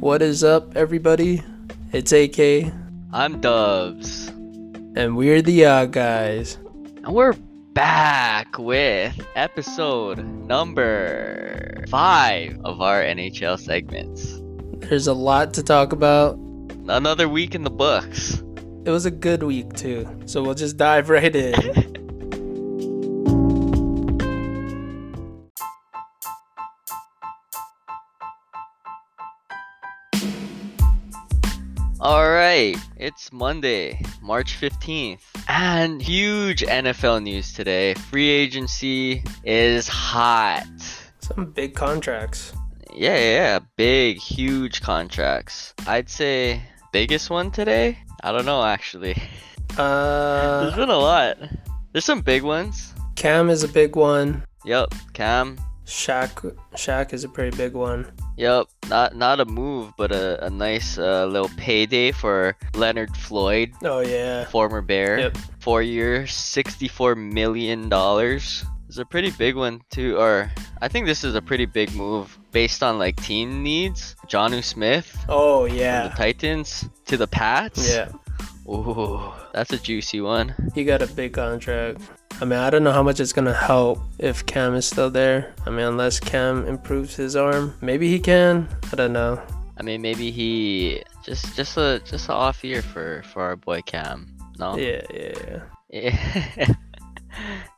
What is up, everybody? It's AK, I'm Dubs, and we're the Odd Guys. and we're back with episode number five of our NHL segments. There's a lot to talk about. Another week in the books. It was a good week, too, so we'll just dive right in. right, it's Monday, March 15th, and huge NFL news today. Free agency is hot. Some big contracts. Yeah, yeah, yeah, big, huge contracts. I'd say biggest one today. I don't know actually. Uh There's been a lot. There's some big ones. Cam is a big one. Yep, Cam. Shaq, Shaq is a pretty big one. Yep, not not a move, but a, a nice uh, little payday for Leonard Floyd, Oh yeah. former Bear. Yep. Four years, sixty-four million dollars. It's a pretty big one too. Or I think this is a pretty big move based on like team needs. Jonnu Smith Oh from yeah. the Titans to the Pats. Yeah. Ooh, that's a juicy one. He got a big contract. I mean, I don't know how much it's gonna help if Cam is still there. I mean, unless Cam improves his arm, maybe he can. I don't know. I mean, maybe he just just a just a off year for for our boy Cam. No. Yeah, yeah, Yeah.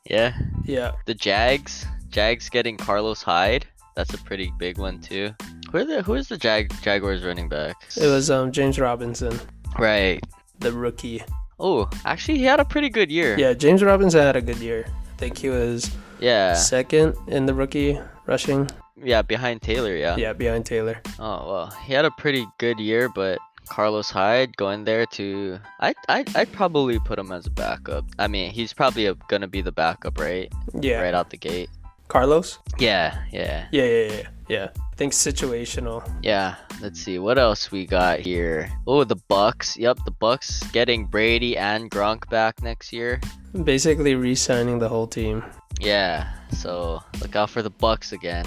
yeah. yeah. The Jags. Jags getting Carlos Hyde. That's a pretty big one too. Who are the who is the Jag Jaguars running back? It was um James Robinson, right. The rookie. Oh, actually, he had a pretty good year. Yeah, James Robinson had a good year. I think he was Yeah. second in the rookie rushing. Yeah, behind Taylor. Yeah. Yeah, behind Taylor. Oh well, he had a pretty good year, but Carlos Hyde going there to I I I'd probably put him as a backup. I mean, he's probably a, gonna be the backup, right? Yeah. Right out the gate. Carlos? Yeah, yeah, Yeah, yeah, yeah, yeah. I think situational. yeah. Let's see what else we got here. Oh, the Bucks. Yep, the Bucks getting Brady and Gronk back next year. Basically re-signing the whole team. Yeah, so look out for the Bucks again.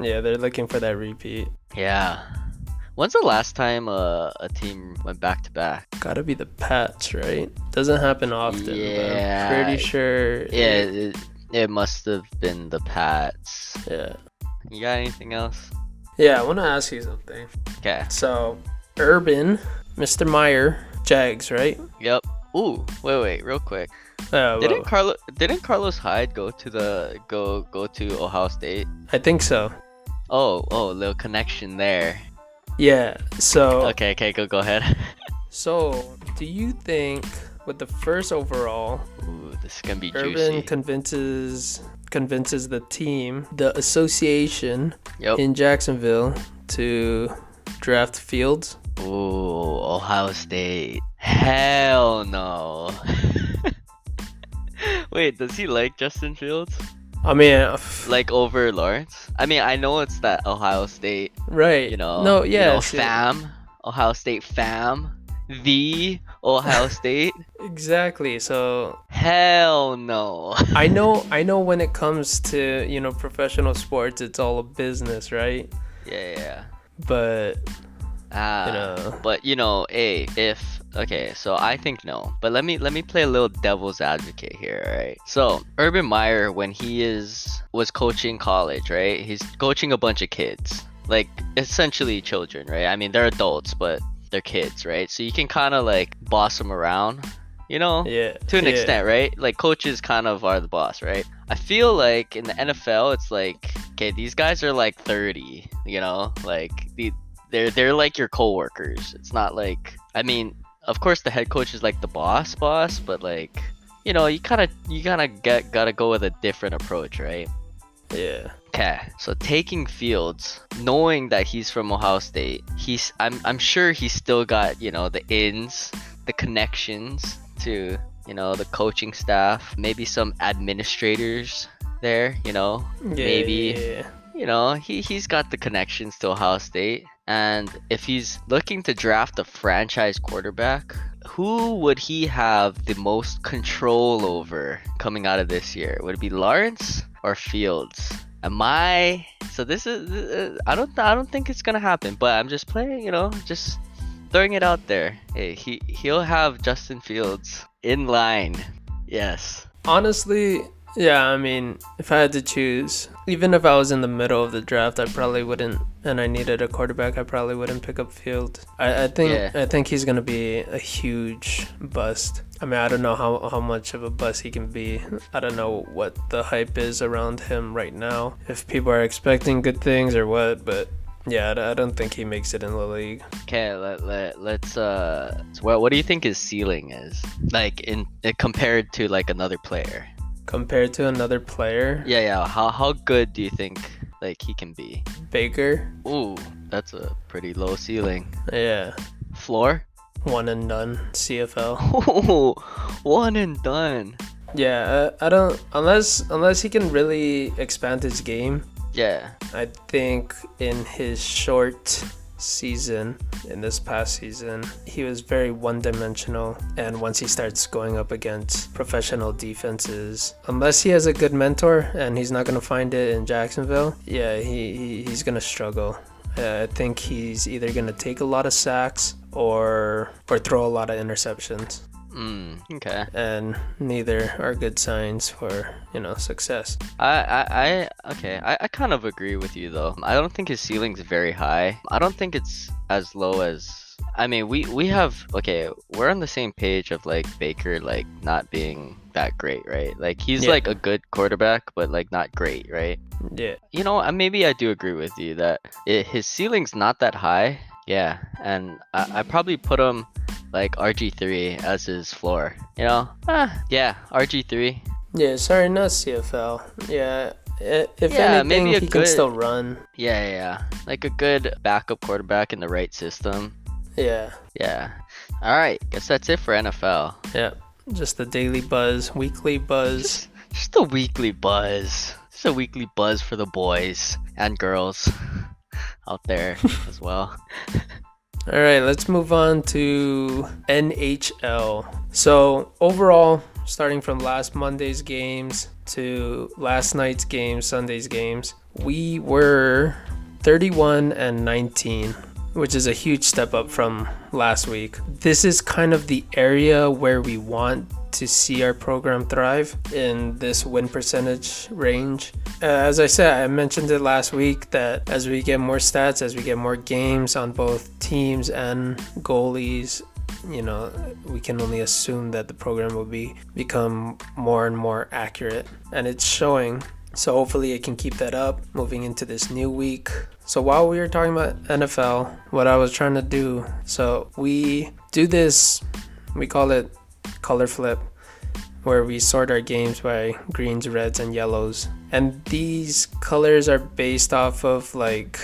Yeah, they're looking for that repeat. Yeah. When's the last time uh, a team went back to back? Gotta be the Pats, right? Doesn't happen often. but Yeah. I'm pretty sure. Yeah, it- it, it must have been the Pats. yeah. You got anything else? Yeah, I want to ask you something. Okay. So, Urban, Mr. Meyer, Jags, right? Yep. Ooh, wait, wait, real quick. Uh, Didn't well, Carlo didn't Carlos Hyde go to the go go to Ohio State? I think so. Oh, oh, little connection there. Yeah. So, Okay, okay, go go ahead. so do you think with the first overall, Ooh, this is gonna be Urban juicy. convinces convinces the team, the association Yep. in Jacksonville to draft Fields? Ooh, Ohio State. Hell no. Wait, does he like Justin Fields? I mean, f- Like over Lawrence? I mean, I know it's that Ohio State right? you know, no, you yeah, know, fam, Ohio State fam, the Ohio State. exactly. So Hell no. I know, I know when it comes to you know professional sports, it's all a business, right? yeah, yeah. But Ah, you know, but you know, a if okay, so I think no. But let me let me play a little devil's advocate here, right? So Urban Meyer, when he is was coaching college, right? He's coaching a bunch of kids, like essentially children, right? I mean, they're adults, but they're kids, right? So you can kind of like boss them around, you know? yeah, to an yeah. extent, right? Like coaches kind of are the boss, right? I feel like in the NFL, it's like okay, these guys are like 30, you know, like the they're they're like your coworkers. It's not like I mean, of course the head coach is like the boss, boss, but like you know, you kind of you kind of get gotta go with a different approach, right? Yeah, Okay, so taking Fields, knowing that he's from Ohio State, he's I'm I'm sure he's still got you know the ins, the connections to you know the coaching staff, maybe some administrators there, you know, yeah, Maybe. yeah, you know he he's got the connections to Ohio State, and if he's looking to draft a franchise quarterback, who would he have the most control over coming out of this year? Would it be Lawrence or Fields? Am I? So this is. uh, I don't. I don't think it's gonna happen. But I'm just playing. You know, just throwing it out there. Hey, he he'll have Justin Fields in line. Yes. Honestly, yeah, I mean, if I had to choose, even if I was in the middle of the draft, I probably wouldn't, and I needed a quarterback, I probably wouldn't pick up Field. I, I think Yeah. I think he's gonna be a huge bust. I mean, I don't know how, how much of a bust he can be. I don't know what the hype is around him right now. If people are expecting good things or what, but yeah, I, don't think he makes it in the league. Okay. Let let let's uh. What what do you think his ceiling is? Like in uh, compared to like another player. Compared to another player, Yeah, yeah. How how good do you think like he can be? Baker, Ooh, that's a pretty low ceiling. yeah, Floor? One and done CFL. Ooh, one and done. Yeah, uh, I don't unless unless he can really expand his game. Yeah. I think in his short season, in this past season, he was very one-dimensional. And once he starts going up against professional defenses, unless he has a good mentor, and he's not gonna find it in Jacksonville, yeah, he, he he's gonna struggle. Uh, I think he's either gonna take a lot of sacks or or throw a lot of interceptions Mm, okay. and neither are good signs for you know success. I, I, I okay. I, I kind of agree with you though. I don't think his ceiling's very high. I don't think it's as low as. I mean, we we have okay. We're on the same page of like Baker like not being that great, right? Like he's Yeah. like a good quarterback, but like not great, right? Yeah, You know, maybe I do agree with you that it, his ceiling's not that high. Yeah, and I, I probably put him like RG3 as his floor. You know, ah, yeah, RG3. yeah. Sorry, not CFL. Yeah, if Yeah, anything, maybe he can still run. Yeah, yeah, yeah. Like a good backup quarterback in the right system. Yeah, Yeah. All right. Guess that's it for NFL. yeah. Just the daily buzz, weekly buzz. Just, just a weekly buzz. Just a weekly buzz for the boys and girls out there as well. All right, let's move on to NHL. So, overall, starting from last Monday's games to last night's games, Sunday's games, we were 31 and 19, which is a huge step up from last week. This is kind of the area where we want to see our program thrive in this win percentage range. Uh, as I said, I mentioned it last week that as we get more stats, as we get more games on both teams and goalies, you know, we can only assume that the program will be become more and more accurate, and it's showing. So hopefully it can keep that up moving into this new week. So while we were talking about NFL, what I was trying to do, so we do this, we call it color flip, where we sort our games by greens, reds, and yellows. And these colors are based off of like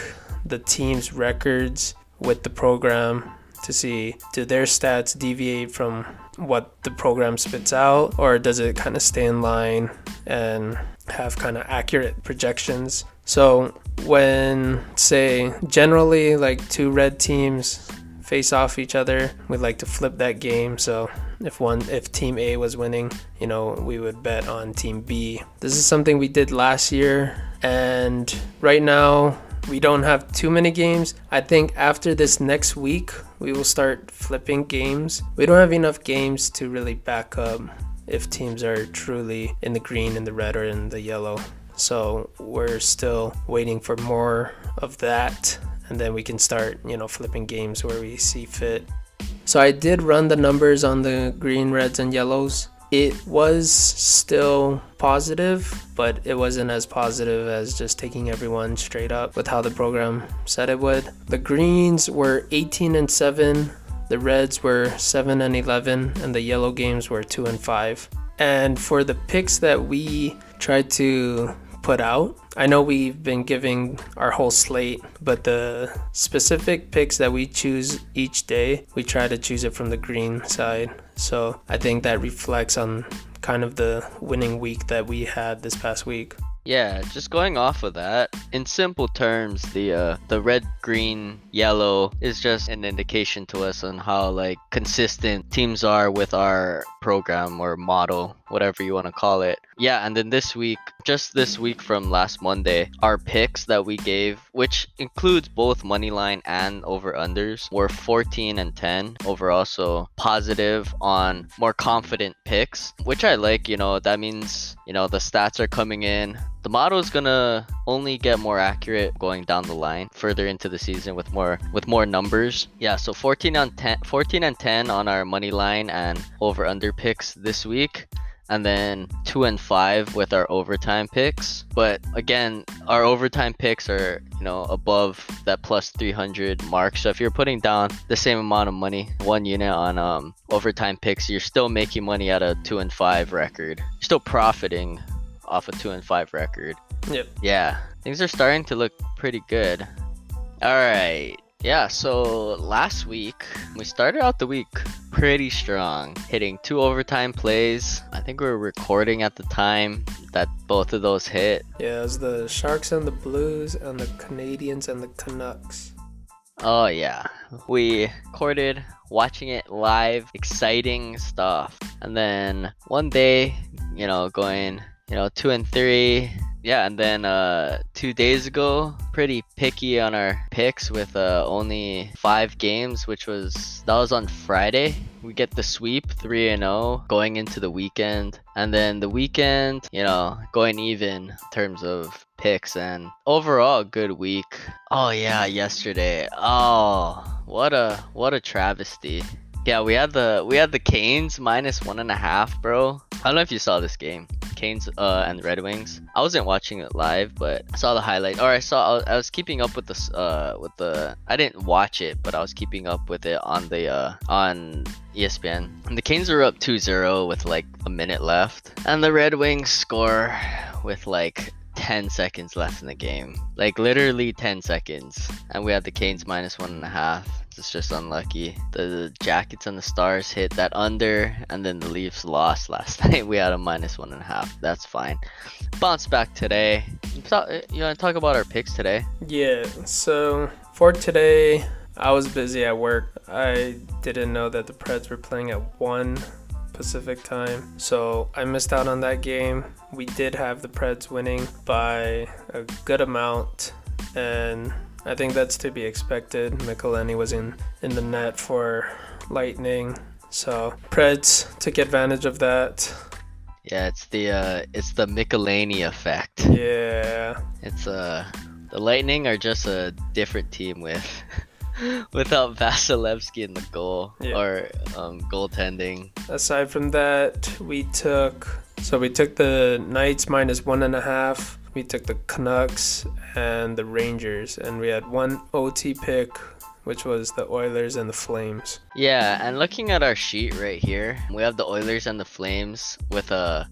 the team's records with the program to see do their stats deviate from what the program spits out or does it kind of stay in line and have kind of accurate projections. So when say generally like two red teams face off each other, we'd like to flip that game. So if one if team A was winning, you know, we would bet on team B. This is something we did last year and right now we don't have too many games. I think after this next week, we will start flipping games. We don't have enough games to really back up if teams are truly in the green, in the red, or in the yellow. So we're still waiting for more of that, and then we can start, you know, flipping games where we see fit. So I did run the numbers on the green, reds, and yellows. It was still positive, but it wasn't as positive as just taking everyone straight up with how the program said it would. The greens were 18 and 7, the reds were 7 and 11, and the yellow games were 2 and 5. And for the picks that we tried to put out, I know we've been giving our whole slate, but the specific picks that we choose each day, we try to choose it from the green side. So I think that reflects on kind of the winning week that we had this past week. Yeah, just going off of that, in simple terms, the uh, the red, green, yellow is just an indication to us on how like consistent teams are with our program or model. Whatever you want to call it. Yeah, and then this week, just this week from last Monday, our picks that we gave, which includes both money line and over unders, were 14 and 10 overall. So positive on more confident picks, which I like. You know, that means, you know, the stats are coming in the model is gonna only get more accurate going down the line further into the season with more with more numbers yeah so 14 on 10 14 and 10 on our money line and over under picks this week and then two and five with our overtime picks. But again, our overtime picks are you know above that plus 300 mark. So if you're putting down the same amount of money, one unit on um, overtime picks, you're still making money at a two and five record. You're still profiting off a two and five record. Yep. Yeah, things are starting to look pretty good. All right. Yeah, so last week we started out the week pretty strong, hitting two overtime plays. I think we were recording at the time that both of those hit. Yeah, it was the Sharks and the Blues and the Canadiens and the Canucks. Oh yeah, we recorded watching it live, exciting stuff. And then one day, you know, going you know, two and three. Yeah, and then uh, two days ago, pretty picky on our picks with uh, only five games, which was that was on Friday. We get the sweep three and zero oh, going into the weekend, and then the weekend, you know, going even in terms of picks and overall good week. Oh yeah, yesterday. Oh, what a what a travesty. Yeah, we had the we had the Canes minus one and a half, bro. I don't know if you saw this game. Canes uh, and Red Wings. I wasn't watching it live, but I saw the highlight. Or I saw I was keeping up with this uh with the I didn't watch it, but I was keeping up with it on the uh on ESPN. And the Canes were up 2-0 with like a minute left, and the Red Wings score with like 10 seconds left in the game. Like literally 10 seconds. And we had the Canes minus one and a half. It's just unlucky. The, the, Jackets and the Stars hit that under, and then the Leafs lost last night. We had a minus one and a half. That's fine. Bounce back today. You eh, want to talk about our picks today? Yeah. So for today, I was busy at work. I didn't know that the Preds were playing at one Pacific time. So I missed out on that game. We did have the Preds winning by a good amount and I think that's to be expected. McElhinney was in, in the net for Lightning, so Preds took advantage of that. Yeah, it's the uh, it's the McElhinney effect. Yeah, it's uh, the Lightning are just a different team with without Vasilevskiy in the goal yeah. or um, goaltending. Aside from that, we took so we took the Knights minus one and a half we took the Canucks and the Rangers, and we had one OT pick, which was the Oilers and the Flames. Yeah, and looking at our sheet right here, we have the Oilers and the Flames with a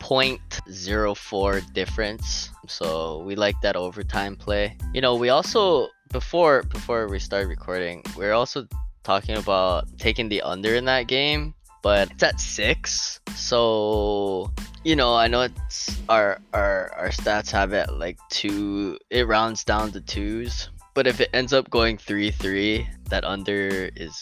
0.04 difference. So we like that overtime play. You know, we also before before we start recording, we we're also talking about taking the under in that game but it's at six. So you know, I know it's our our our stats have it like two. It rounds down to twos, but if it ends up going three three, that under is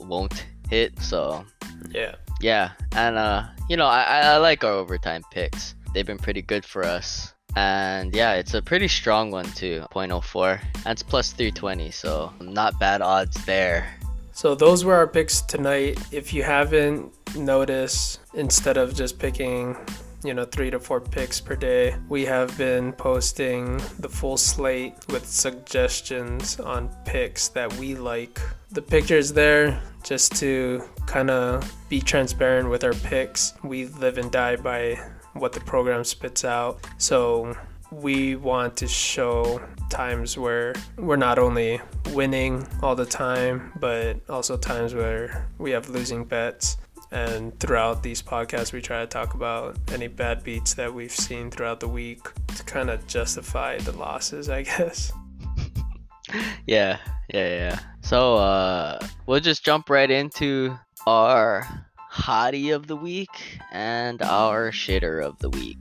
won't hit. So yeah, yeah, and uh, you know, I I like our overtime picks. They've been pretty good for us. And yeah, it's a pretty strong one too, 0.04. That's plus 320, so not bad odds there. So those were our picks tonight. If you haven't noticed, instead of just picking, you know, three to four picks per day, we have been posting the full slate with suggestions on picks that we like. The pictures there just to kind of be transparent with our picks. We live and die by what the program spits out. So we want to show times where we're not only winning all the time, but also times where we have losing bets. And throughout these podcasts, we try to talk about any bad beats that we've seen throughout the week to kind of justify the losses, I guess. yeah, yeah, yeah. So uh, we'll just jump right into our hottie of the week and our shitter of the week.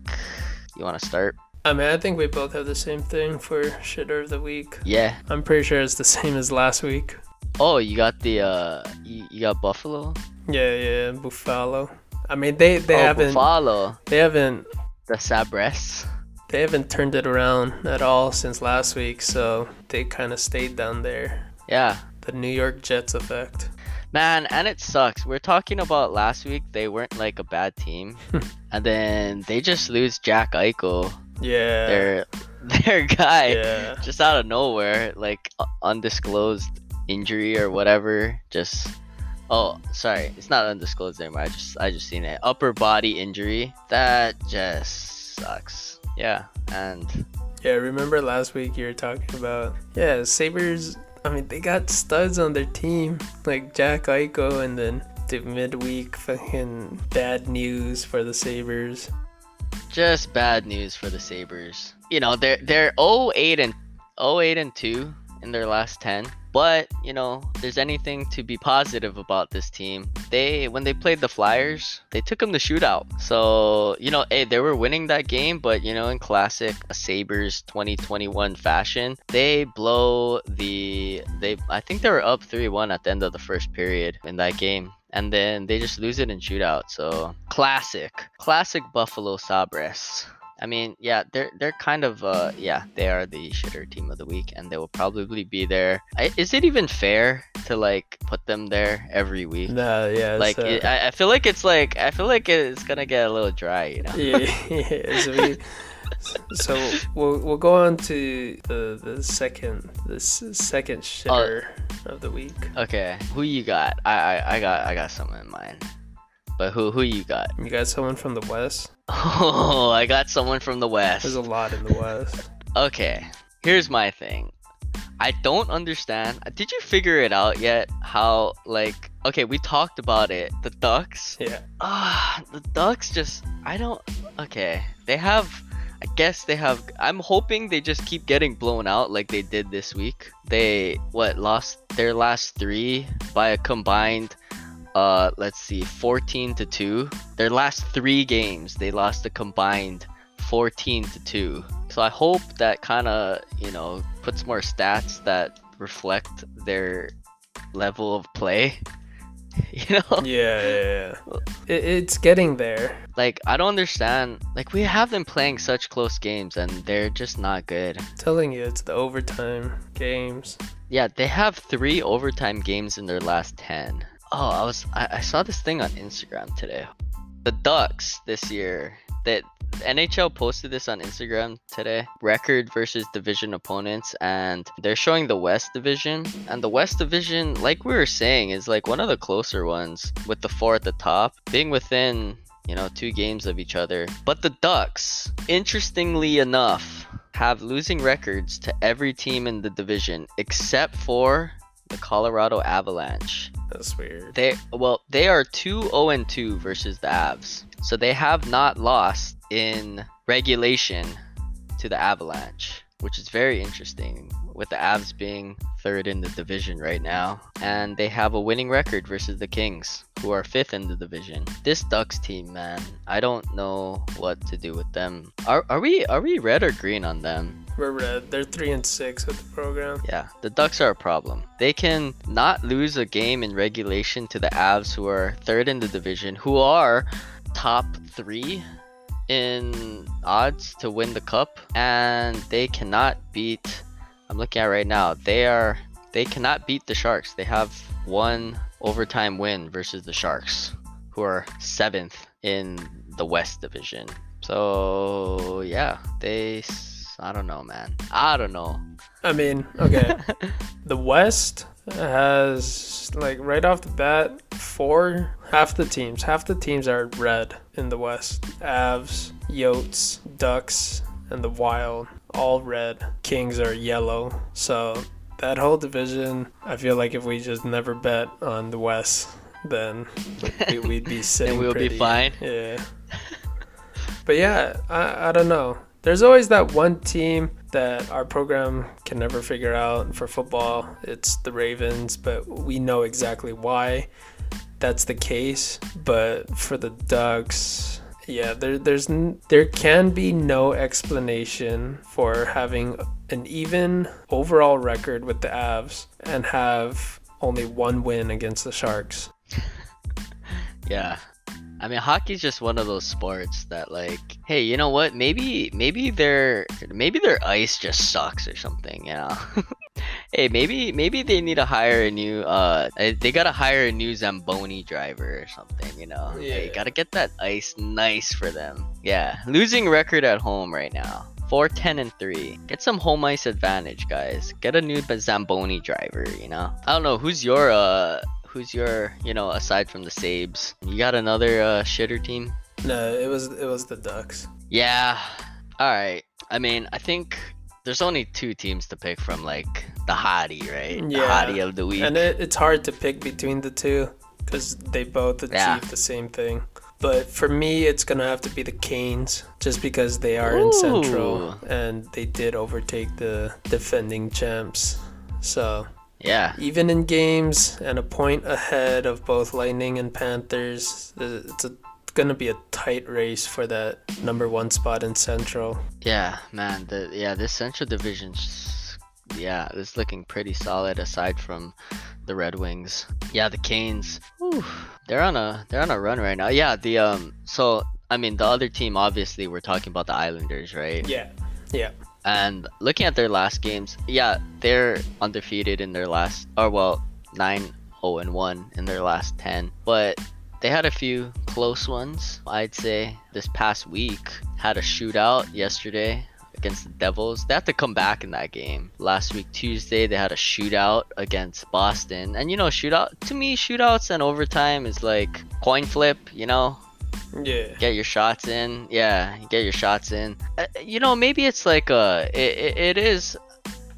You want to start? I mean, I think we both have the same thing for shitter of the week. Yeah. I'm pretty sure it's the same as last week. Oh, you got the uh, you, you got Buffalo. Yeah, yeah, Buffalo. I mean, they they oh, haven't Buffalo, they haven't the Sabres. they haven't turned it around at all since last week. So they kind of stayed down there. Yeah, The New York Jets effect. man, and it sucks. We're talking about last week. They weren't like a bad team, and then they just lose Jack Eichel, Yeah. their their guy, yeah. just out of nowhere, like undisclosed injury or whatever. Just oh, sorry, it's not undisclosed anymore. I just I just seen it. Upper body injury. That just sucks. Yeah, and Yeah, remember last week you were talking about yeah, Sabres I mean they got studs on their team, like Jack Eichel and then the midweek fucking bad news for the Sabres. Just bad news for the Sabres. You know, they're they're 08 and 08 and 2 in their last 10. But, you know, there's anything to be positive about this team. They when they played the Flyers, they took them to shootout. So, you know, hey, they were winning that game, but you know, in classic Sabres 2021 fashion, they blow the they I think they were up 3-1 at the end of the first period in that game and then they just lose it in shootout. So classic, classic Buffalo Sabres. I mean, yeah, they're they're kind of uh yeah they are the shitter team of the week, and they will probably be there. I, is it even fair to like put them there every week? Nah, yeah, Like so, it, I, I feel like it's like I feel like it's gonna get a little dry, you know. yeah, yeah, so, we, so we'll we'll go on to the the second the second shitter of the week. Okay, who you got? I, I I got I got someone in mind, but who who you got? You got someone from the West? Oh, I got someone from the west. There's a lot in the West. Okay, here's my thing. I don't understand. Did you figure it out yet? How like okay, we talked about it. The Ducks. Yeah. Ah, the Ducks just I don't okay. They have I guess they have I'm hoping they just keep getting blown out like they did this week. They what lost their last 3 by a combined uh let's see 14 to 2. Their last 3 games they lost a combined 14 to 2. So I hope that kind of, you know, puts more stats that reflect their level of play. you know? Yeah, yeah, yeah. It, it's getting there. Like I don't understand. Like we have them playing such close games and they're just not good. telling you, it's the overtime games. Yeah, they have 3 overtime games in their last 10. Oh, I was I, I saw this thing on Instagram today. The Ducks this year that NHL posted this on Instagram today. Record versus division opponents, and they're showing the West Division. And the West Division, like we were saying, is like one of the closer ones, with the four at the top being within, you know, two games of each other. But the Ducks, interestingly enough, have losing records to every team in the division except for the Colorado Avalanche. That's weird. They well, they are 2 0 and 2 versus the Avs. So they have not lost in regulation to the Avalanche, which is very interesting with the Avs being third in the division right now. And they have a winning record versus the Kings, who are fifth in the division. This Ducks team, man, I don't know what to do with them. Are, are we are we red or green on them? We're red. They're three and six with the program. Yeah, the Ducks are a problem. They can not lose a game in regulation to the Avs, who are third in the division, who are top three in odds to win the cup, and they cannot beat. I'm looking at right now. They are they cannot beat the Sharks. They have one overtime win versus the Sharks, who are seventh in the West Division. So yeah, they. I don't know, man. I don't know. I mean, okay. the West has like right off the bat four half the teams. Half the teams are red in the West. Avs, Yotes, Ducks, and the Wild all red. Kings are yellow. So that whole division, I feel like if we just never bet on the West, then we, we'd be sitting. And we'll be fine. Yeah. but yeah, I, I don't know. There's always that one team that our program can never figure out for football. It's the Ravens, but we know exactly why that's the case. But for the Ducks, yeah, there there's there can be no explanation for having an even overall record with the Avs and have only one win against the Sharks. Yeah. I mean, hockey's just one of those sports that, like, hey, you know what? Maybe, maybe their, maybe their ice just sucks or something. You know. hey, maybe, maybe they need to hire a new, uh, eh, they gotta hire a new Zamboni driver or something. You know. Yeah. Hey, gotta get that ice nice for them. Yeah. Losing record at home right now. 4 10 and 3 get some home ice advantage guys get a new zamboni driver you know i don't know who's your uh who's your you know aside from the sabes you got another uh shitter team No, it was it was the Ducks. yeah all right i mean i think there's only two teams to pick from like the hottie right the Yeah. hottie of the week And it, it's hard to pick between the two because they both achieve Yeah. the same thing. But for me, it's gonna have to be the Canes, just because they are in Central and they did overtake the defending champs. So yeah even in games and a point ahead of both Lightning and Panthers, it's a, gonna be a tight race for that number one spot in Central. Yeah, man. The yeah, this Central Division's yeah, it's looking pretty solid aside from the Red Wings. Yeah, the Canes. whew, they're on a they're on a run right now. Yeah, the um. So I mean, the other team obviously we're talking about the Islanders, right? Yeah, yeah, And looking at their last games, yeah, they're undefeated in their last, or well, 9 0 and 1 in their last 10. But they had a few close ones, I'd say. This past week, had a shootout yesterday against the Devils. They had to come back in that game. Last week, Tuesday, they had a shootout against Boston. And you know, shootout, to me, shootouts and overtime is like coin flip, you know? Yeah. get your shots in. Yeah get your shots in. Uh, you know maybe it's like uh it, it, it is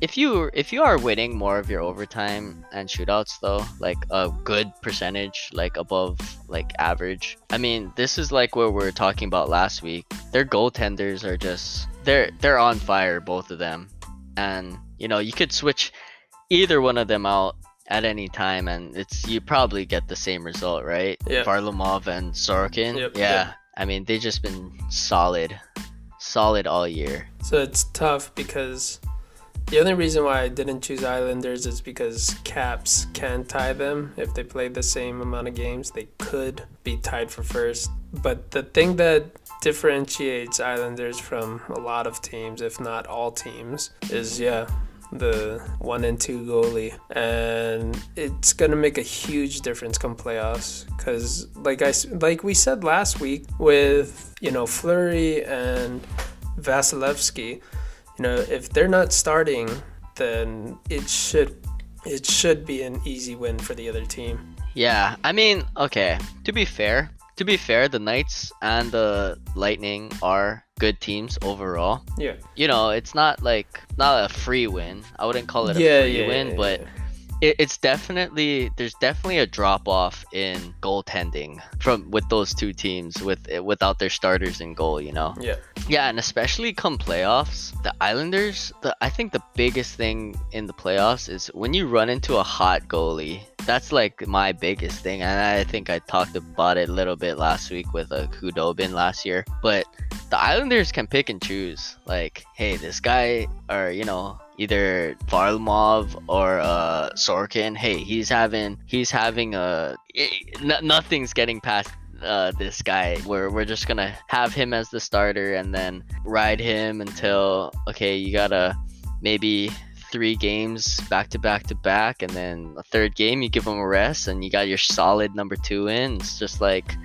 if you if you are winning more of your overtime and shootouts though like a good percentage like above like average. I mean this is like what we were talking about last week. Their goaltenders are just they're they're on fire both of them. And you know you could switch either one of them out at any time and it's you probably get the same result right Yeah. Varlamov and Sorokin Yep, yeah yep. I mean they've just been solid solid all year So it's tough because the only reason why I didn't choose Islanders is because Caps can tie them if they play the same amount of games. They could be tied for first. But the thing that differentiates Islanders from a lot of teams, if not all teams, is yeah, the one and two goalie, and it's gonna make a huge difference come playoffs. Cause like I like we said last week with you know Fleury and Vasilevskiy, you know if they're not starting, then it should it should be an easy win for the other team. yeah I mean okay to be fair to be fair the Knights and the Lightning are good teams overall Yeah. you know it's not like not a free win I wouldn't call it a Yeah, free yeah, win yeah, but it, it's definitely there's definitely a drop off in goaltending from with those two teams with without their starters in goal you know yeah. yeah and especially come playoffs the islanders the i think the biggest thing in the playoffs is when you run into a hot goalie that's like my biggest thing and i think i talked about it a little bit last week with a Khudobin last year but the islanders can pick and choose like hey this guy or you know either Varlamov or uh Sorokin hey he's having he's having a n- nothing's getting past uh, this guy. We're, we're just gonna have him as the starter and then ride him until okay, you gotta maybe three games back to back to back, and then a third game you give them a rest, and you got your solid number two in. It's just like,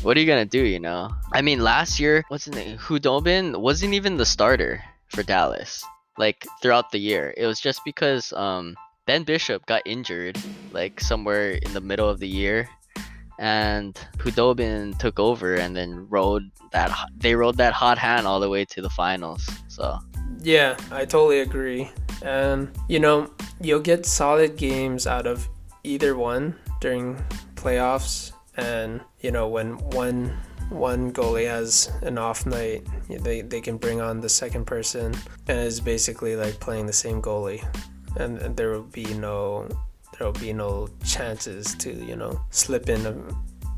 what are you gonna do? You know? I mean, last year, what's his name? Khudobin wasn't even the starter for Dallas. Like throughout the year, it was just because um Ben Bishop got injured like somewhere in the middle of the year and Khudobin took over and then rode that they rode that hot hand all the way to the finals. So Yeah, I totally agree. And you know, you'll get solid games out of either one during playoffs and you know, when one one goalie has an off night, they, they can bring on the second person and it's basically like playing the same goalie. And, and there will be no there will be no chances to, you know, slip in a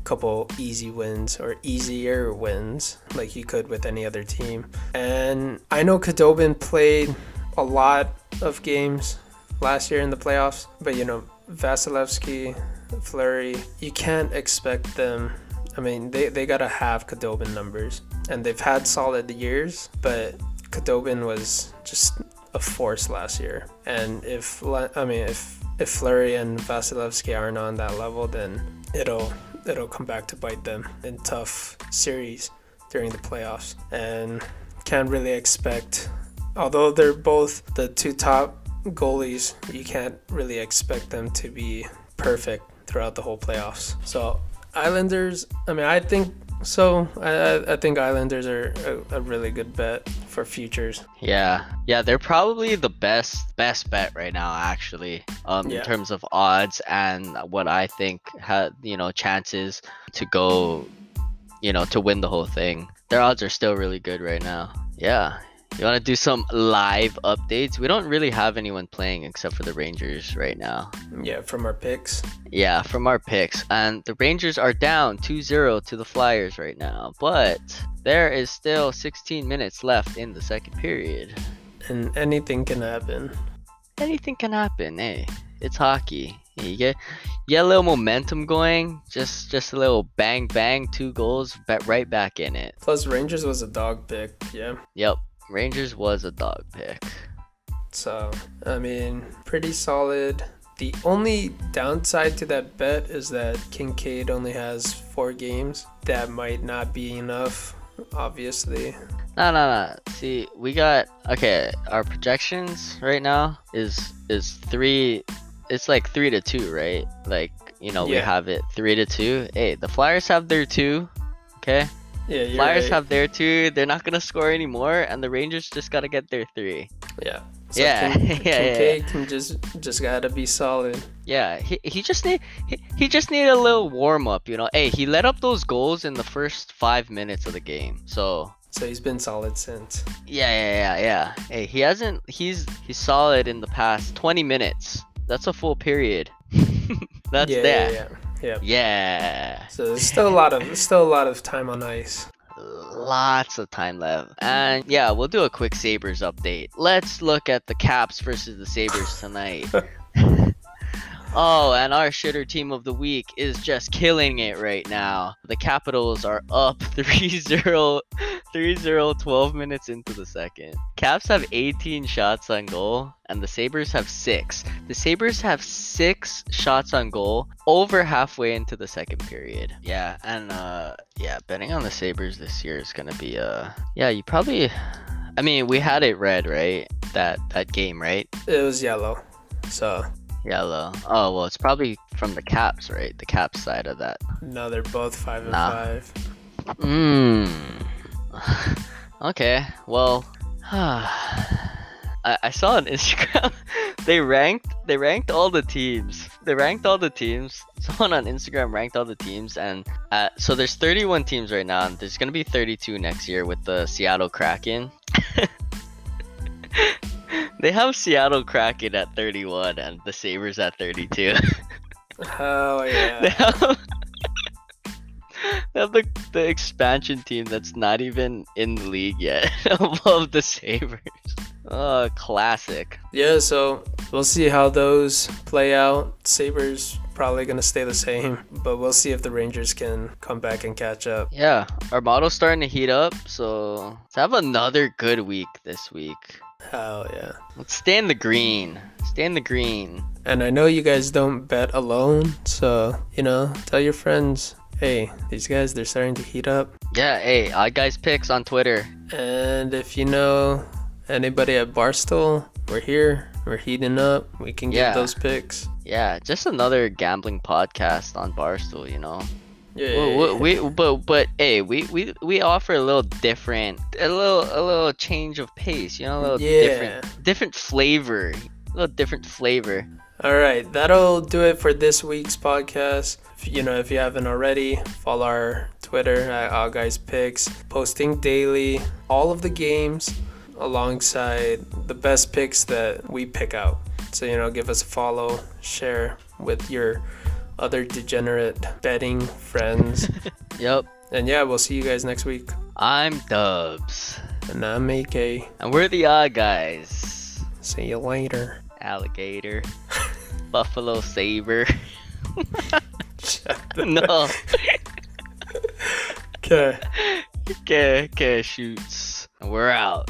couple easy wins or easier wins like you could with any other team. And I know Khudobin played a lot of games last year in the playoffs, but you know, Vasilevskiy, Fleury, you can't expect them. I mean, they, they gotta have Khudobin numbers, and they've had solid years, but Khudobin was just a force last year. And if I mean if if Fleury and Vasilevskiy aren't on that level, then it'll it'll come back to bite them in tough series during the playoffs. And can't really expect, although they're both the two top goalies, you can't really expect them to be perfect throughout the whole playoffs. So Islanders, I mean, I think so. I I think Islanders are a, a, really good bet for futures. Yeah, yeah, they're probably the best best bet right now, actually, um, yeah. in terms of odds and what I think had you know chances to go, you know, to win the whole thing. Their odds are still really good right now. Yeah, you want to do some live updates? We don't really have anyone playing except for the Rangers right now. Yeah, from our picks. Yeah, from our picks. And the Rangers are down 2 0 to the Flyers right now. But there is still 16 minutes left in the second period. And anything can happen. Anything can happen, hey. It's hockey. You get you get a little momentum going, just just a little bang bang, two goals, bet right back in it. Plus Rangers was a dog pick, yeah. Yep. Rangers was a dog pick. So, I mean, pretty solid. The only downside to that bet is that Kinkaid only has four games. That might not be enough, obviously. No, no, no. See, we got okay. Our projections right now is is three. It's like three to two, right? Like you know, yeah. we have it three to two. Hey, the Flyers have their two. Okay, yeah, Flyers right. have their two. They're not gonna score anymore, and the Rangers just gotta get their three. Yeah. So yeah. Kin- yeah, Kinkaid yeah. can just just gotta be solid. Yeah, he, he just need he, he just needed a little warm up, you know. Hey, he let up those goals in the first five minutes of the game, so. So he's been solid since. Yeah, yeah, yeah, yeah. Hey, he hasn't. He's he's solid in the past 20 minutes. That's a full period. That's yeah, that. Yeah, yeah. Yeah. Yeah. So there's still a lot of there's still a lot of time on ice. Lots of time left. And yeah, we'll do a quick Sabres update. Let's look at the Caps versus the Sabres tonight. Oh, and our shitter team of the week is just killing it right now. The Capitals are up 3-0, 3-0, 12 minutes into the second. Caps have 18 shots on goal, and the Sabres have 6. The Sabres have 6 shots on goal over halfway into the second period. Yeah, and uh yeah, betting on the Sabres this year is gonna be uh yeah, you probably I mean we had it red, right? That that game, right? It was yellow. So Yellow. Oh well, it's probably from the Caps, right? The Caps side of that. No, they're both five and nah. five. Hmm. okay. Well, I, I saw on Instagram they ranked they ranked all the teams. They ranked all the teams. Someone on Instagram ranked all the teams, and uh, so there's 31 teams right now. And there's gonna be 32 next year with the Seattle Kraken. They have Seattle Kraken at 31 and the Sabres at 32. oh yeah. They have, the, the expansion team that's not even in the league yet above the Sabres. Oh, classic. Yeah, so we'll see how those play out. Sabres probably going to stay the same, but we'll see if the Rangers can come back and catch up. Yeah, our model's starting to heat up, so let's have another good week this week. Hell yeah. Let's stay in the green. Stay in the green. And I know you guys don't bet alone, so, you know, tell your friends, hey, these guys, they're starting to heat up. Yeah, hey, Odd Guys Picks on Twitter. And if you know anybody at Barstool, we're here. We're heating up. We can get yeah. those picks. Yeah, just another gambling podcast on Barstool, you know. Yeah, well, we, we, but but hey, we, we we offer a little different, a little a little change of pace, you know, a little yeah. different different flavor, a little different flavor. All right, that'll do it for this week's podcast. If, you know, if you haven't already, follow our Twitter at Odd Guys Picks, posting daily all of the games alongside the best picks that we pick out. So you know, give us a follow, share with your other degenerate betting friends. yep. And yeah, we'll see you guys next week. I'm Dubs. And I'm AK. And we're the odd guys. See you later. Alligator. Buffalo saber. no. Okay. Okay, okay, shoots. We're out.